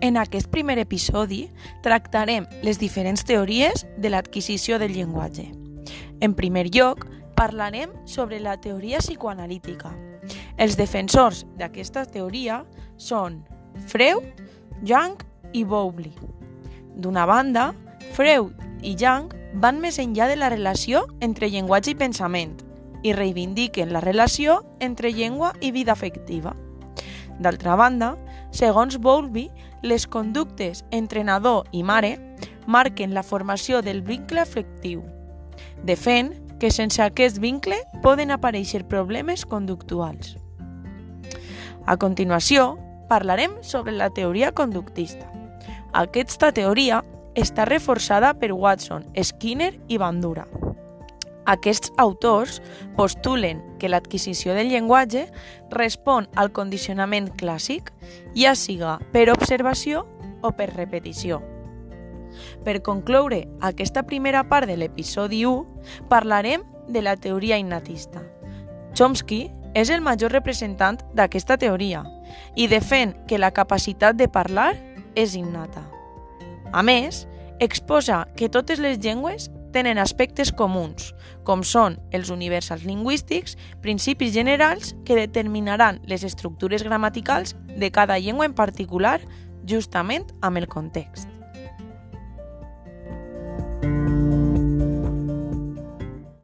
En aquest primer episodi tractarem les diferents teories de l'adquisició del llenguatge. En primer lloc, parlarem sobre la teoria psicoanalítica. Els defensors d'aquesta teoria són Freud, Jung i Bowlby. D'una banda, Freud i Jung van més enllà de la relació entre llenguatge i pensament i reivindiquen la relació entre llengua i vida afectiva. D'altra banda, segons Bowlby, les conductes entre nadó i mare marquen la formació del vincle afectiu, de fent que sense aquest vincle poden aparèixer problemes conductuals. A continuació, parlarem sobre la teoria conductista. Aquesta teoria està reforçada per Watson, Skinner i Bandura. Aquests autors postulen que l'adquisició del llenguatge respon al condicionament clàssic, ja siga per observació o per repetició. Per concloure aquesta primera part de l'episodi 1, parlarem de la teoria innatista. Chomsky és el major representant d'aquesta teoria i defèn que la capacitat de parlar és innata. A més, exposa que totes les llengües tenen aspectes comuns, com són els universals lingüístics, principis generals que determinaran les estructures gramaticals de cada llengua en particular, justament amb el context.